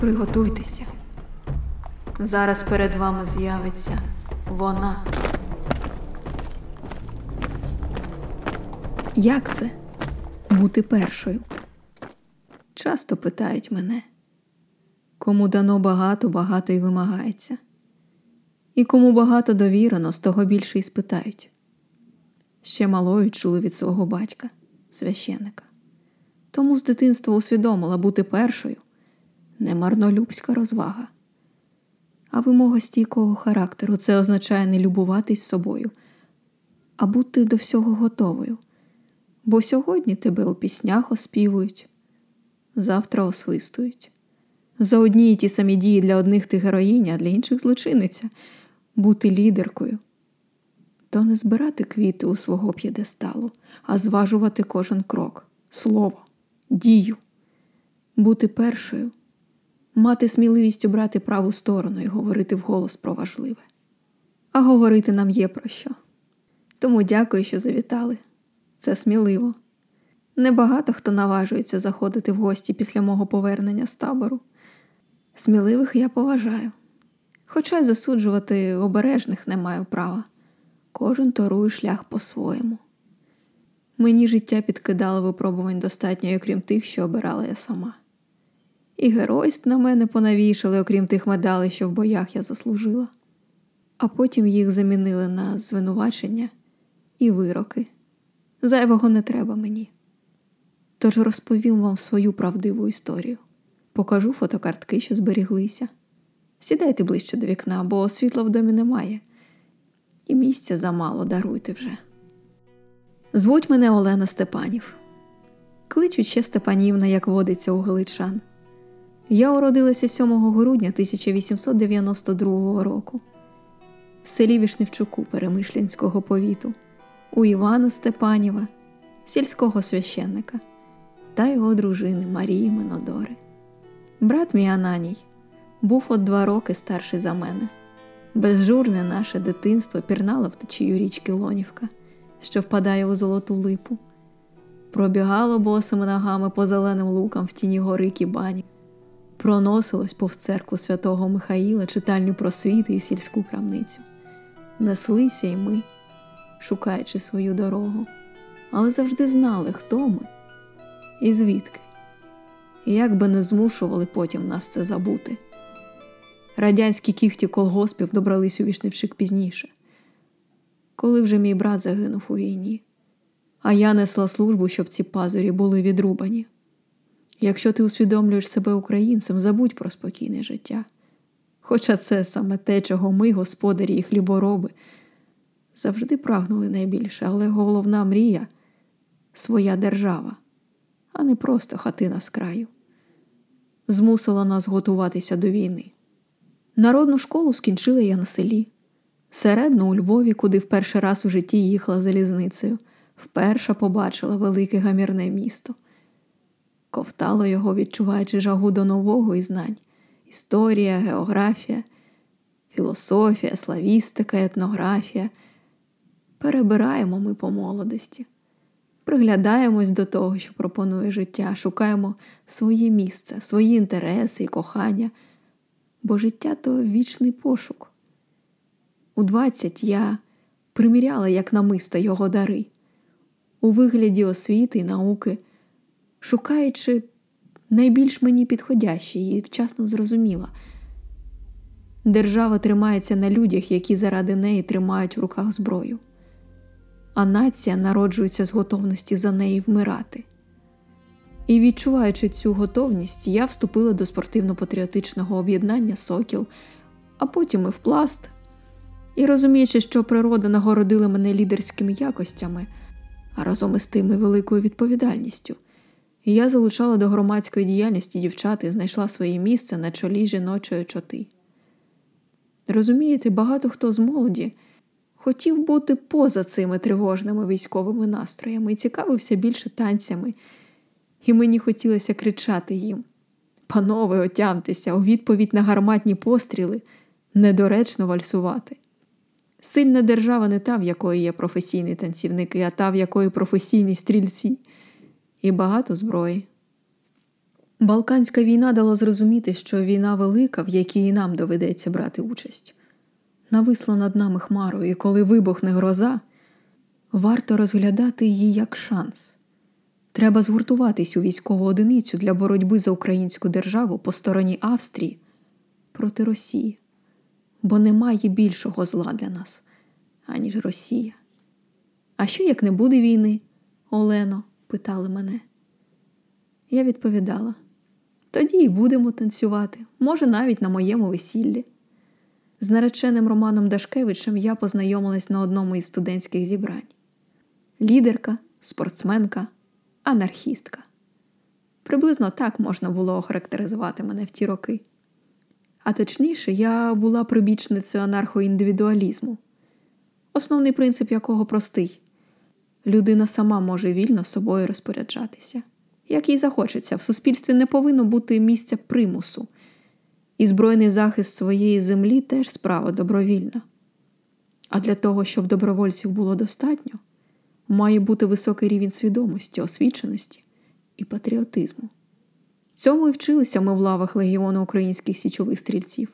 Приготуйтеся. Зараз перед вами з'явиться вона. Як це бути першою? Часто питають мене, кому дано багато, багато й вимагається. І кому багато довірено, з того більше й спитають. Ще малою чули від свого батька, священика. Тому з дитинства усвідомила бути першою не марнолюбська розвага. А вимога стійкого характеру це означає не любуватись собою, а бути до всього готовою. Бо сьогодні тебе у піснях оспівують, завтра освистують. За одні й ті самі дії для одних ти героїня, а для інших злочинниця бути лідеркою. То не збирати квіти у свого п'єдесталу, а зважувати кожен крок, слово, дію, бути першою, мати сміливість обрати праву сторону і говорити вголос про важливе. А говорити нам є про що. Тому дякую, що завітали. Це сміливо. Небагато хто наважується заходити в гості після мого повернення з табору. Сміливих я поважаю. Хоча й засуджувати обережних не маю права. Кожен торує шлях по-своєму. Мені життя підкидало випробувань достатньо, окрім тих, що обирала я сама. І геройств на мене понавішали, окрім тих медалей, що в боях я заслужила, а потім їх замінили на звинувачення і вироки. Зайвого не треба мені. Тож розповім вам свою правдиву історію. Покажу фотокартки, що зберіглися. Сідайте ближче до вікна, бо світла в домі немає, і місця замало даруйте вже. Звуть мене Олена Степанів. Кличуть ще Степанівна, як водиться у Галичан. Я уродилася 7 грудня 1892 року в селі Вішневчуку Перемишлянського повіту, у Івана Степаніва, сільського священника та його дружини Марії Минодори. Брат мій Ананій був от два роки старший за мене. Безжурне наше дитинство пірнало в течію річки Лонівка, що впадає у золоту липу, пробігало босими ногами по зеленим лукам в тіні гори Кібані, проносилось повз церкву святого Михаїла, читальню просвіти і сільську крамницю. Неслися й ми, шукаючи свою дорогу, але завжди знали, хто ми і звідки, і як би не змушували потім нас це забути. Радянські кіхті колгоспів добрались у Вішневшик пізніше, коли вже мій брат загинув у війні, а я несла службу, щоб ці пазурі були відрубані. Якщо ти усвідомлюєш себе українцем, забудь про спокійне життя. Хоча це саме те, чого ми, господарі і хлібороби, завжди прагнули найбільше, але головна мрія своя держава, а не просто хатина з краю, змусила нас готуватися до війни. Народну школу скінчила я на селі, середну у Львові, куди в перший раз у житті їхала залізницею, вперше побачила велике гамірне місто. Ковтало його, відчуваючи жагу до нового і знань. Історія, географія, філософія, славістика, етнографія. Перебираємо ми по молодості, приглядаємось до того, що пропонує життя, шукаємо своє місце, свої інтереси і кохання. Бо життя то вічний пошук. У двадцять я приміряла, як намиста його дари, у вигляді освіти й науки, шукаючи найбільш мені підходящі і вчасно зрозуміла. Держава тримається на людях, які заради неї тримають в руках зброю, а нація народжується з готовності за неї вмирати. І відчуваючи цю готовність, я вступила до спортивно-патріотичного об'єднання Сокіл, а потім і в пласт. І розуміючи, що природа нагородила мене лідерськими якостями, а разом із тим і великою відповідальністю, я залучала до громадської діяльності дівчат і знайшла своє місце на чолі жіночої чоти. Розумієте, багато хто з молоді хотів бути поза цими тривожними військовими настроями і цікавився більше танцями і мені хотілося кричати їм Панове, отямтеся, у відповідь на гарматні постріли недоречно вальсувати. Сильна держава не та, в якої є професійні танцівники, а та, в якої професійні стрільці, і багато зброї. Балканська війна дала зрозуміти, що війна велика, в якій і нам доведеться брати участь. Нависла над нами хмарою, і коли вибухне гроза, варто розглядати її як шанс. Треба згуртуватись у військову одиницю для боротьби за українську державу по стороні Австрії проти Росії, бо немає більшого зла для нас, аніж Росія. А що як не буде війни, Олено? Питали мене. Я відповідала: тоді й будемо танцювати, може, навіть на моєму весіллі. З нареченим Романом Дашкевичем я познайомилась на одному із студентських зібрань. Лідерка, спортсменка, анархістка. Приблизно так можна було охарактеризувати мене в ті роки. А точніше, я була прибічницею анархоіндивідуалізму, основний принцип якого простий людина сама може вільно собою розпоряджатися. Як їй захочеться, в суспільстві не повинно бути місця примусу, і збройний захист своєї землі теж справа добровільна. А для того, щоб добровольців було достатньо, має бути високий рівень свідомості, освіченості і патріотизму. Цьому і вчилися ми в лавах Легіону українських січових стрільців,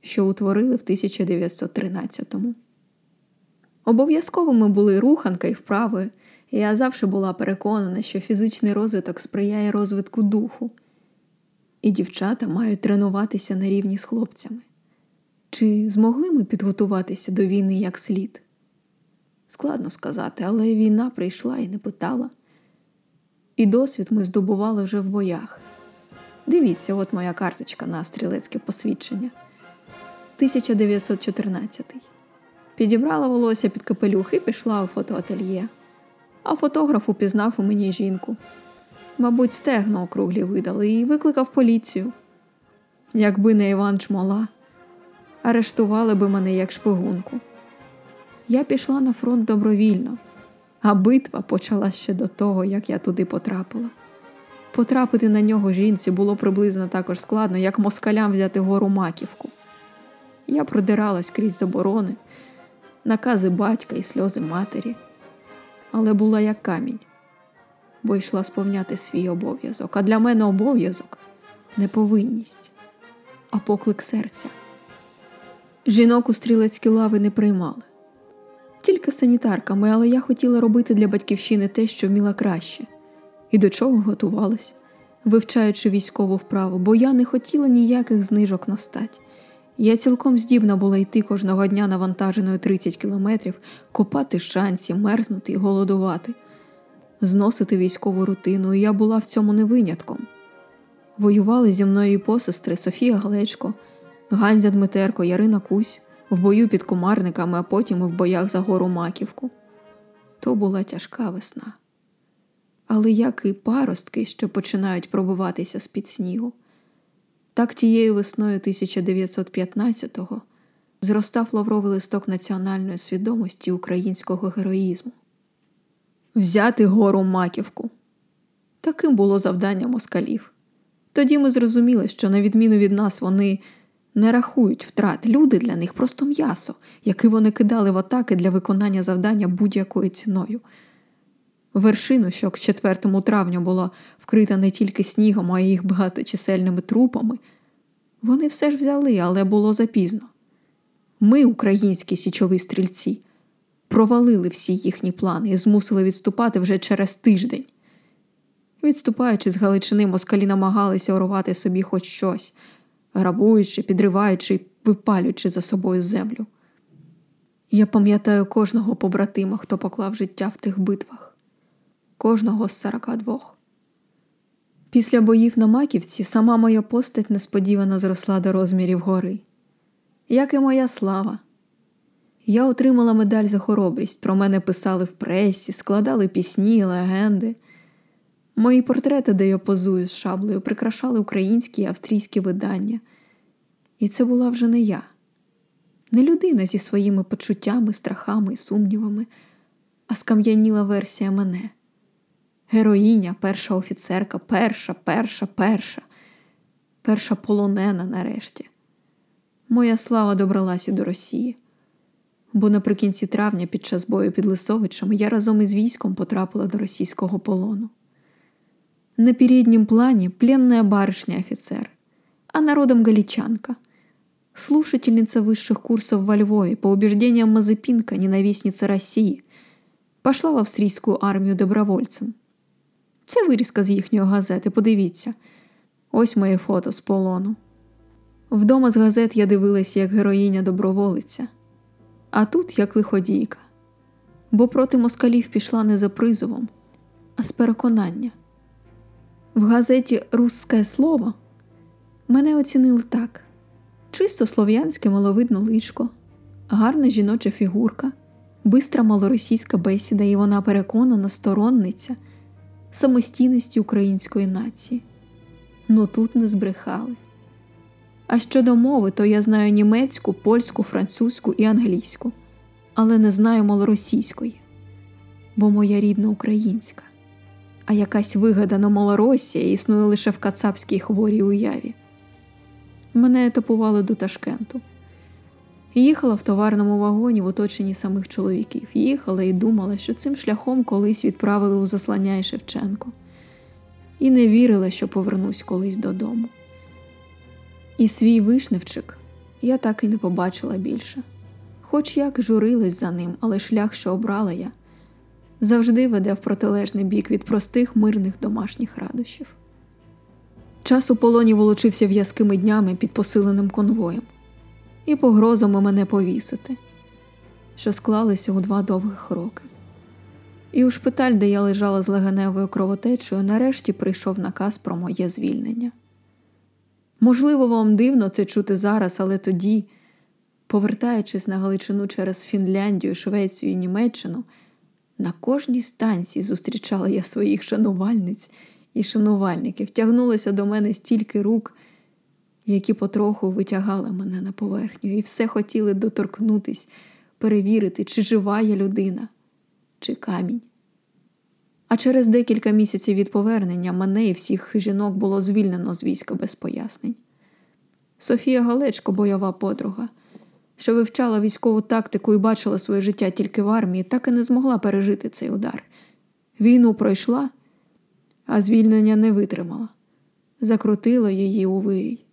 що утворили в 1913-му. Обов'язковими були руханка і вправи, я завжди була переконана, що фізичний розвиток сприяє розвитку духу, і дівчата мають тренуватися на рівні з хлопцями. Чи змогли ми підготуватися до війни як слід? Складно сказати, але війна прийшла і не питала. І досвід ми здобували вже в боях. Дивіться, от моя карточка на стрілецьке посвідчення. 1914. Підібрала волосся під капелюх і пішла у фотоательє. А фотограф упізнав у мені жінку. Мабуть, стегно округлі видали і викликав поліцію. Якби не Іван Чмола, арештували би мене як шпигунку. Я пішла на фронт добровільно, а битва почала ще до того, як я туди потрапила. Потрапити на нього жінці було приблизно також складно, як москалям взяти гору маківку. Я продиралась крізь заборони, накази батька і сльози матері, але була як камінь, бо йшла сповняти свій обов'язок. А для мене обов'язок не повинність, а поклик серця. Жінок у стрілецькі лави не приймали. Тільки санітарками, але я хотіла робити для батьківщини те, що вміла краще, і до чого готувалась, вивчаючи військову вправу, бо я не хотіла ніяких знижок на стать. Я цілком здібна була йти кожного дня навантаженою 30 кілометрів, копати шансі, мерзнути і голодувати, зносити військову рутину, і я була в цьому не винятком. Воювали зі мною і посестри Софія Галечко, Ганзя Дмитерко, Ярина Кусь, в бою під комарниками, а потім і в боях за гору Маківку. То була тяжка весна. Але як і паростки, що починають пробиватися з під снігу. Так тією весною 1915-го зростав лавровий листок національної свідомості українського героїзму. Взяти гору маківку. Таким було завдання москалів. Тоді ми зрозуміли, що, на відміну від нас, вони не рахують втрат. Люди для них просто м'ясо, яке вони кидали в атаки для виконання завдання будь-якою ціною. Вершину, що к 4 травня була вкрита не тільки снігом, а й їх багаточисельними трупами, вони все ж взяли, але було запізно. Ми, українські січові стрільці, провалили всі їхні плани і змусили відступати вже через тиждень. Відступаючи з Галичини, москалі намагалися урвати собі хоч щось, грабуючи, підриваючи і випалюючи за собою землю. Я пам'ятаю кожного побратима, хто поклав життя в тих битвах кожного з 42. Після боїв на Маківці сама моя постать несподівано зросла до розмірів гори. Як і моя слава. Я отримала медаль за хоробрість, про мене писали в пресі, складали пісні, легенди. Мої портрети, де я позую з шаблею, прикрашали українські і австрійські видання. І це була вже не я, не людина зі своїми почуттями, страхами і сумнівами, а скам'яніла версія мене героїня, перша офіцерка, перша, перша, перша, перша полонена нарешті. Моя слава добралась і до Росії. Бо наприкінці травня, під час бою під Лисовичами, я разом із військом потрапила до російського полону. На переднем плане пленная барышня-офицер, а народом галичанка. Слушательница высших курсов во Львове, по убеждениям Мазепинка, ненавистница Росії, пошла в австрійську армію добровольцем. Це вирізка з їхньої газети, подивіться. Ось моє фото з полону. Вдома з газет я дивилася як героїня доброволиця, а тут як лиходійка. Бо проти москалів пішла не за призовом, а з переконання. В газеті Русське слово мене оцінили так: чисто слов'янське маловидно личко, гарна жіноча фігурка, бистра малоросійська бесіда, і вона переконана сторонниця самостійності української нації. Ну тут не збрехали. А щодо мови, то я знаю німецьку, польську, французьку і англійську, але не знаю малоросійської, бо моя рідна українська, а якась вигадана Малоросія існує лише в кацапській хворій уяві. Мене етапували до Ташкенту. Їхала в товарному вагоні в оточенні самих чоловіків. Їхала і думала, що цим шляхом колись відправили у заслання і Шевченко, і не вірила, що повернусь колись додому. І свій вишневчик я так і не побачила більше. Хоч як журилась за ним, але шлях, що обрала я, завжди веде в протилежний бік від простих мирних домашніх радощів. Час у полоні волочився в'язкими днями під посиленим конвоєм і погрозами мене повісити, що склалися у два довгих роки. І у шпиталь, де я лежала з легеневою кровотечею, нарешті прийшов наказ про моє звільнення. Можливо, вам дивно це чути зараз, але тоді, повертаючись на Галичину через Фінляндію, Швецію і Німеччину, на кожній станції зустрічала я своїх шанувальниць і шанувальників, тягнулося до мене стільки рук, які потроху витягали мене на поверхню, і все хотіли доторкнутись, перевірити, чи жива я людина, чи камінь. А через декілька місяців від повернення мене і всіх жінок було звільнено з війська без пояснень. Софія Галечко, бойова подруга, що вивчала військову тактику і бачила своє життя тільки в армії, так і не змогла пережити цей удар. Війну пройшла, а звільнення не витримала, закрутило її у вирій,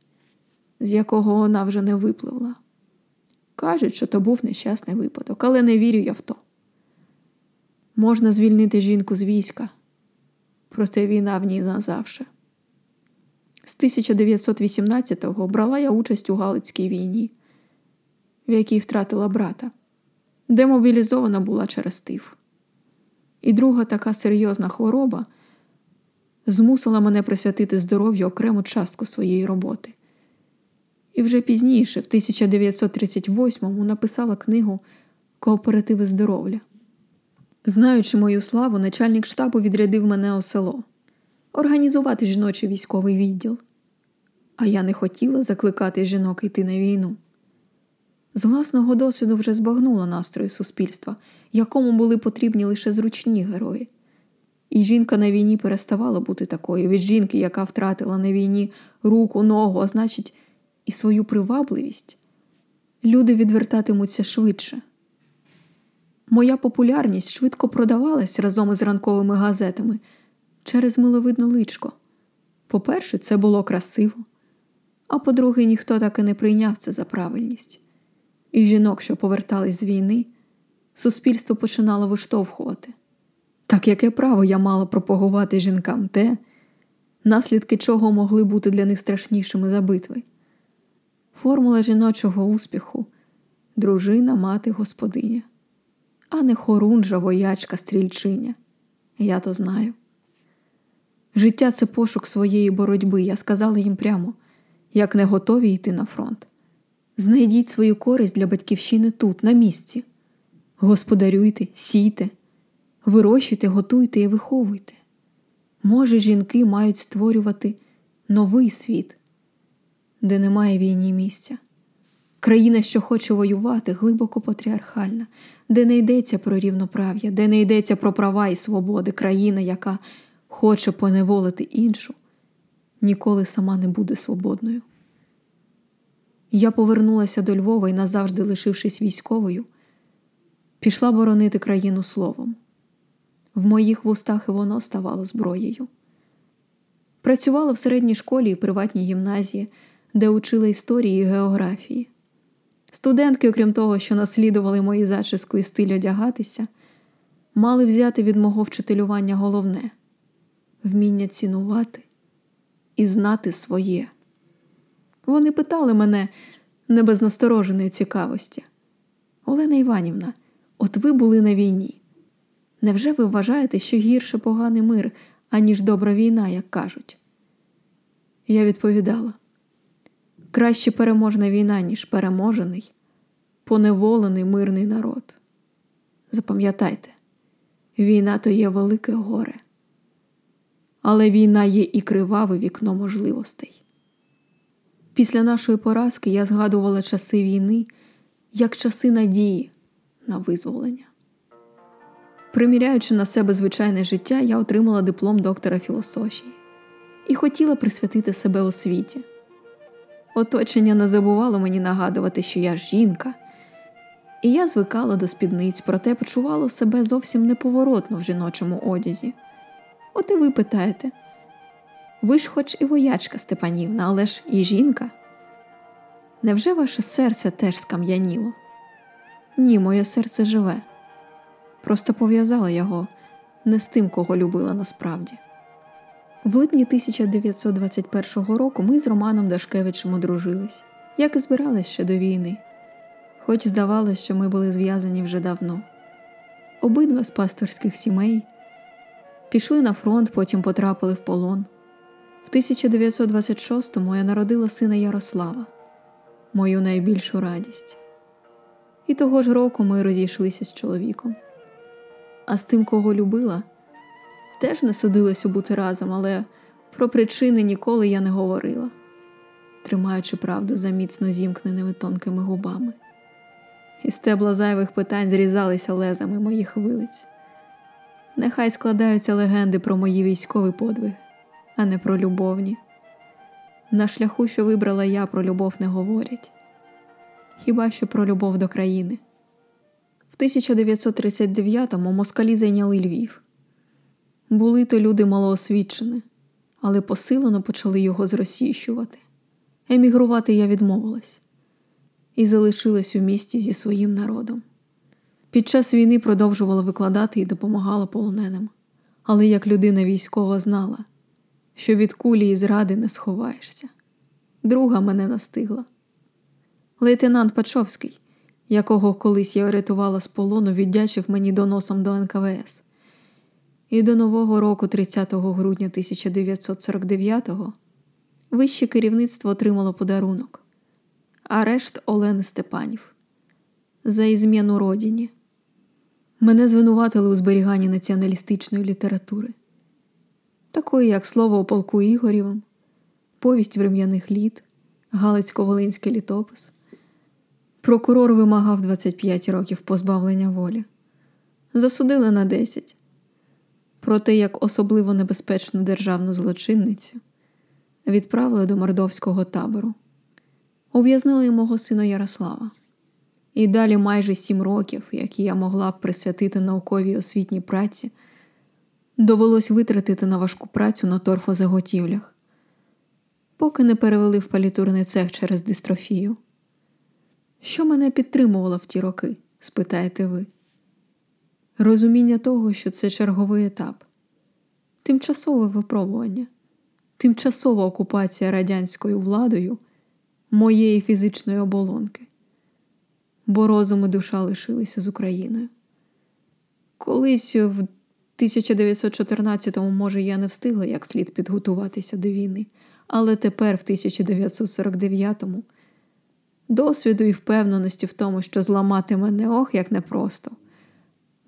з якого вона вже не випливла. Кажуть, що то був нещасний випадок, але не вірю я в то. Можна звільнити жінку з війська, проте війна в ній назавше. З 1918-го брала я участь у Галицькій війні, в якій втратила брата, демобілізована була через тиф. І друга така серйозна хвороба змусила мене присвятити здоров'ю окрему частку своєї роботи. І вже пізніше, в 1938-му, написала книгу Кооперативи здоров'я. Знаючи мою славу, начальник штабу відрядив мене у село організувати жіночий військовий відділ. А я не хотіла закликати жінок йти на війну. З власного досвіду вже збагнула настрої суспільства, якому були потрібні лише зручні герої. І жінка на війні переставала бути такою від жінки, яка втратила на війні руку, ногу, а значить, і свою привабливість. Люди відвертатимуться швидше. Моя популярність швидко продавалась разом із ранковими газетами через миловидне личко. По-перше, це було красиво, а по-друге, ніхто так і не прийняв це за правильність. І жінок, що повертались з війни, суспільство починало виштовхувати. Так яке право я мала пропагувати жінкам те, наслідки чого могли бути для них страшнішими за битви. Формула жіночого успіху дружина, мати, господиня а не хорунжа, воячка, стрільчиня. Я то знаю. Життя це пошук своєї боротьби. Я сказала їм прямо, як не готові йти на фронт. Знайдіть свою користь для батьківщини тут, на місці. Господарюйте, сійте, вирощуйте, готуйте і виховуйте. Може, жінки мають створювати новий світ, де немає війні місця. Країна, що хоче воювати, глибоко патріархальна, де не йдеться про рівноправ'я, де не йдеться про права і свободи, країна, яка хоче поневолити іншу, ніколи сама не буде свободною. Я повернулася до Львова і, назавжди лишившись військовою, пішла боронити країну словом. В моїх вустах і воно ставало зброєю. Працювала в середній школі і приватній гімназії, де учила історії і географії. Студентки, окрім того, що наслідували мої зачіску і стиль одягатися, мали взяти від мого вчителювання головне вміння цінувати і знати своє. Вони питали мене не без настороженої цікавості. Олена Іванівна, от ви були на війні. Невже ви вважаєте, що гірше поганий мир, аніж добра війна, як кажуть? Я відповідала краще переможна війна, ніж переможений, поневолений мирний народ. Запам'ятайте, війна то є велике горе, але війна є і криваве вікно можливостей. Після нашої поразки я згадувала часи війни як часи надії на визволення. Приміряючи на себе звичайне життя, я отримала диплом доктора філософії і хотіла присвятити себе освіті. Оточення не забувало мені нагадувати, що я жінка, і я звикала до спідниць, проте почувала себе зовсім неповоротно в жіночому одязі. От і ви питаєте ви ж, хоч і воячка Степанівна, але ж і жінка. Невже ваше серце теж скам'яніло? Ні, моє серце живе. Просто пов'язала його не з тим, кого любила насправді. В липні 1921 року ми з Романом Дашкевичем одружились, як і збирались ще до війни, хоч здавалося, що ми були зв'язані вже давно. Обидва з пасторських сімей пішли на фронт, потім потрапили в полон. В 1926-му я народила сина Ярослава, мою найбільшу радість. І того ж року ми розійшлися з чоловіком. А з тим, кого любила, теж не судилося бути разом, але про причини ніколи я не говорила, тримаючи правду за міцно зімкненими тонкими губами. І стебла зайвих питань зрізалися лезами моїх вилиць. Нехай складаються легенди про мої військові подвиги, а не про любовні. На шляху, що вибрала я, про любов не говорять хіба що про любов до країни. В 1939-му москалі зайняли Львів. Були то люди малоосвічені, але посилено почали його зросійщувати. Емігрувати я відмовилась і залишилась у місті зі своїм народом. Під час війни продовжувала викладати і допомагала полоненим, але як людина військова знала, що від кулі і зради не сховаєшся. Друга мене настигла. Лейтенант Пачовський, якого колись я рятувала з полону, віддячив мені доносом до НКВС. І до Нового року, 30 грудня 1949-го, вище керівництво отримало подарунок арешт Олени Степанів за ізміну родині. Мене звинуватили у зберіганні націоналістичної літератури, такої, як слово о полку Ігорєвим, повість врем'яних літ, Галицько-Волинський літопис. Прокурор вимагав 25 років позбавлення волі. Засудили на 10. Проте як особливо небезпечну державну злочинницю відправили до мордовського табору, ув'язнили мого сина Ярослава. І далі майже сім років, які я могла б присвятити науковій освітній праці, довелось витратити на важку працю на торфозаготівлях, поки не перевели в палітурний цех через дистрофію. Що мене підтримувало в ті роки? спитаєте ви. Розуміння того, що це черговий етап, тимчасове випробування, тимчасова окупація радянською владою моєї фізичної оболонки, бо розум і душа лишилися з Україною. Колись в 1914-му, може, я не встигла як слід підготуватися до війни, але тепер, в 1949-му, досвіду і впевненості в тому, що зламати мене ох, як непросто,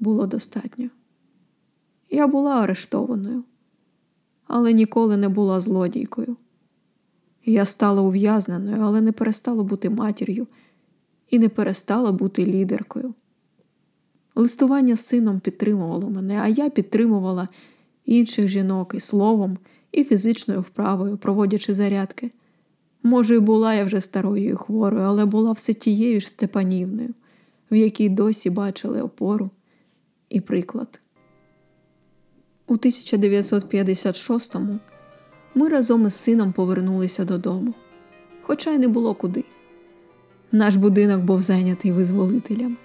було достатньо. Я була арештованою, але ніколи не була злодійкою. Я стала ув'язненою, але не перестала бути матір'ю і не перестала бути лідеркою. Листування з сином підтримувало мене, а я підтримувала інших жінок і словом, і фізичною вправою, проводячи зарядки. Може, і була я вже старою і хворою, але була все тією ж Степанівною, в якій досі бачили опору і приклад. У 1956-му Ми разом із сином повернулися додому, хоча й не було куди. Наш будинок був зайнятий визволителями.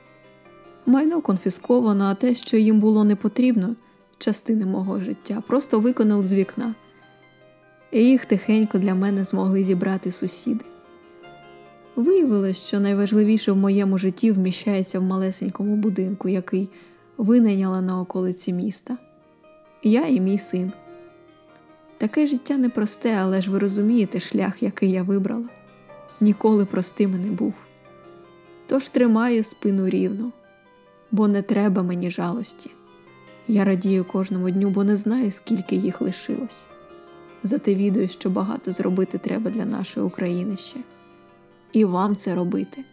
Майно конфісковано, а те, що їм було не потрібно, частини мого життя, просто виконали з вікна. І їх тихенько для мене змогли зібрати сусіди. Виявилось, що найважливіше в моєму житті вміщається в малесенькому будинку, який винайняла на околиці міста. Я і мій син. Таке життя непросте, але ж ви розумієте шлях, який я вибрала. Ніколи простим не був. Тож тримаю спину рівно, бо не треба мені жалості. Я радію кожному дню, бо не знаю, скільки їх лишилось. Зате відаю, що багато зробити треба для нашої України ще. І вам це робити.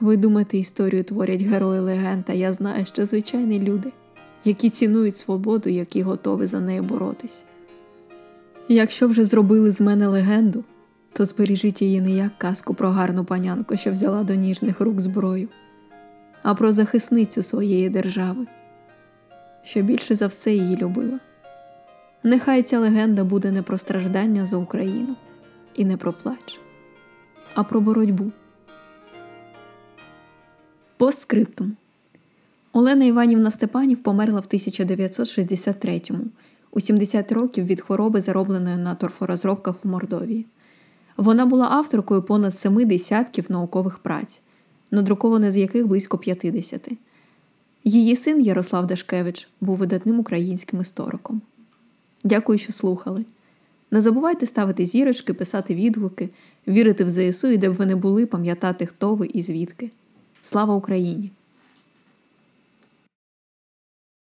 Ви думаєте, історію творять герої легенд, а я знаю, що звичайні люди, які цінують свободу, які готові за нею боротись. Якщо вже зробили з мене легенду, то збережіть її не як казку про гарну панянку, що взяла до ніжних рук зброю, а про захисницю своєї держави, що більше за все її любила. Нехай ця легенда буде не про страждання за Україну і не про плач, а про боротьбу. Постскриптум. Олена Іванівна Степанів померла в 1963-му, у 70 років від хвороби, заробленої на торфорозробках у Мордовії. Вона була авторкою понад семи десятків наукових праць, надрукованих з яких близько 50. Її син Ярослав Дашкевич був видатним українським істориком. Дякую, що слухали. Не забувайте ставити зірочки, писати відгуки, вірити в ЗСУ і де б ви не були, пам'ятати, хто ви і звідки. Слава Україні!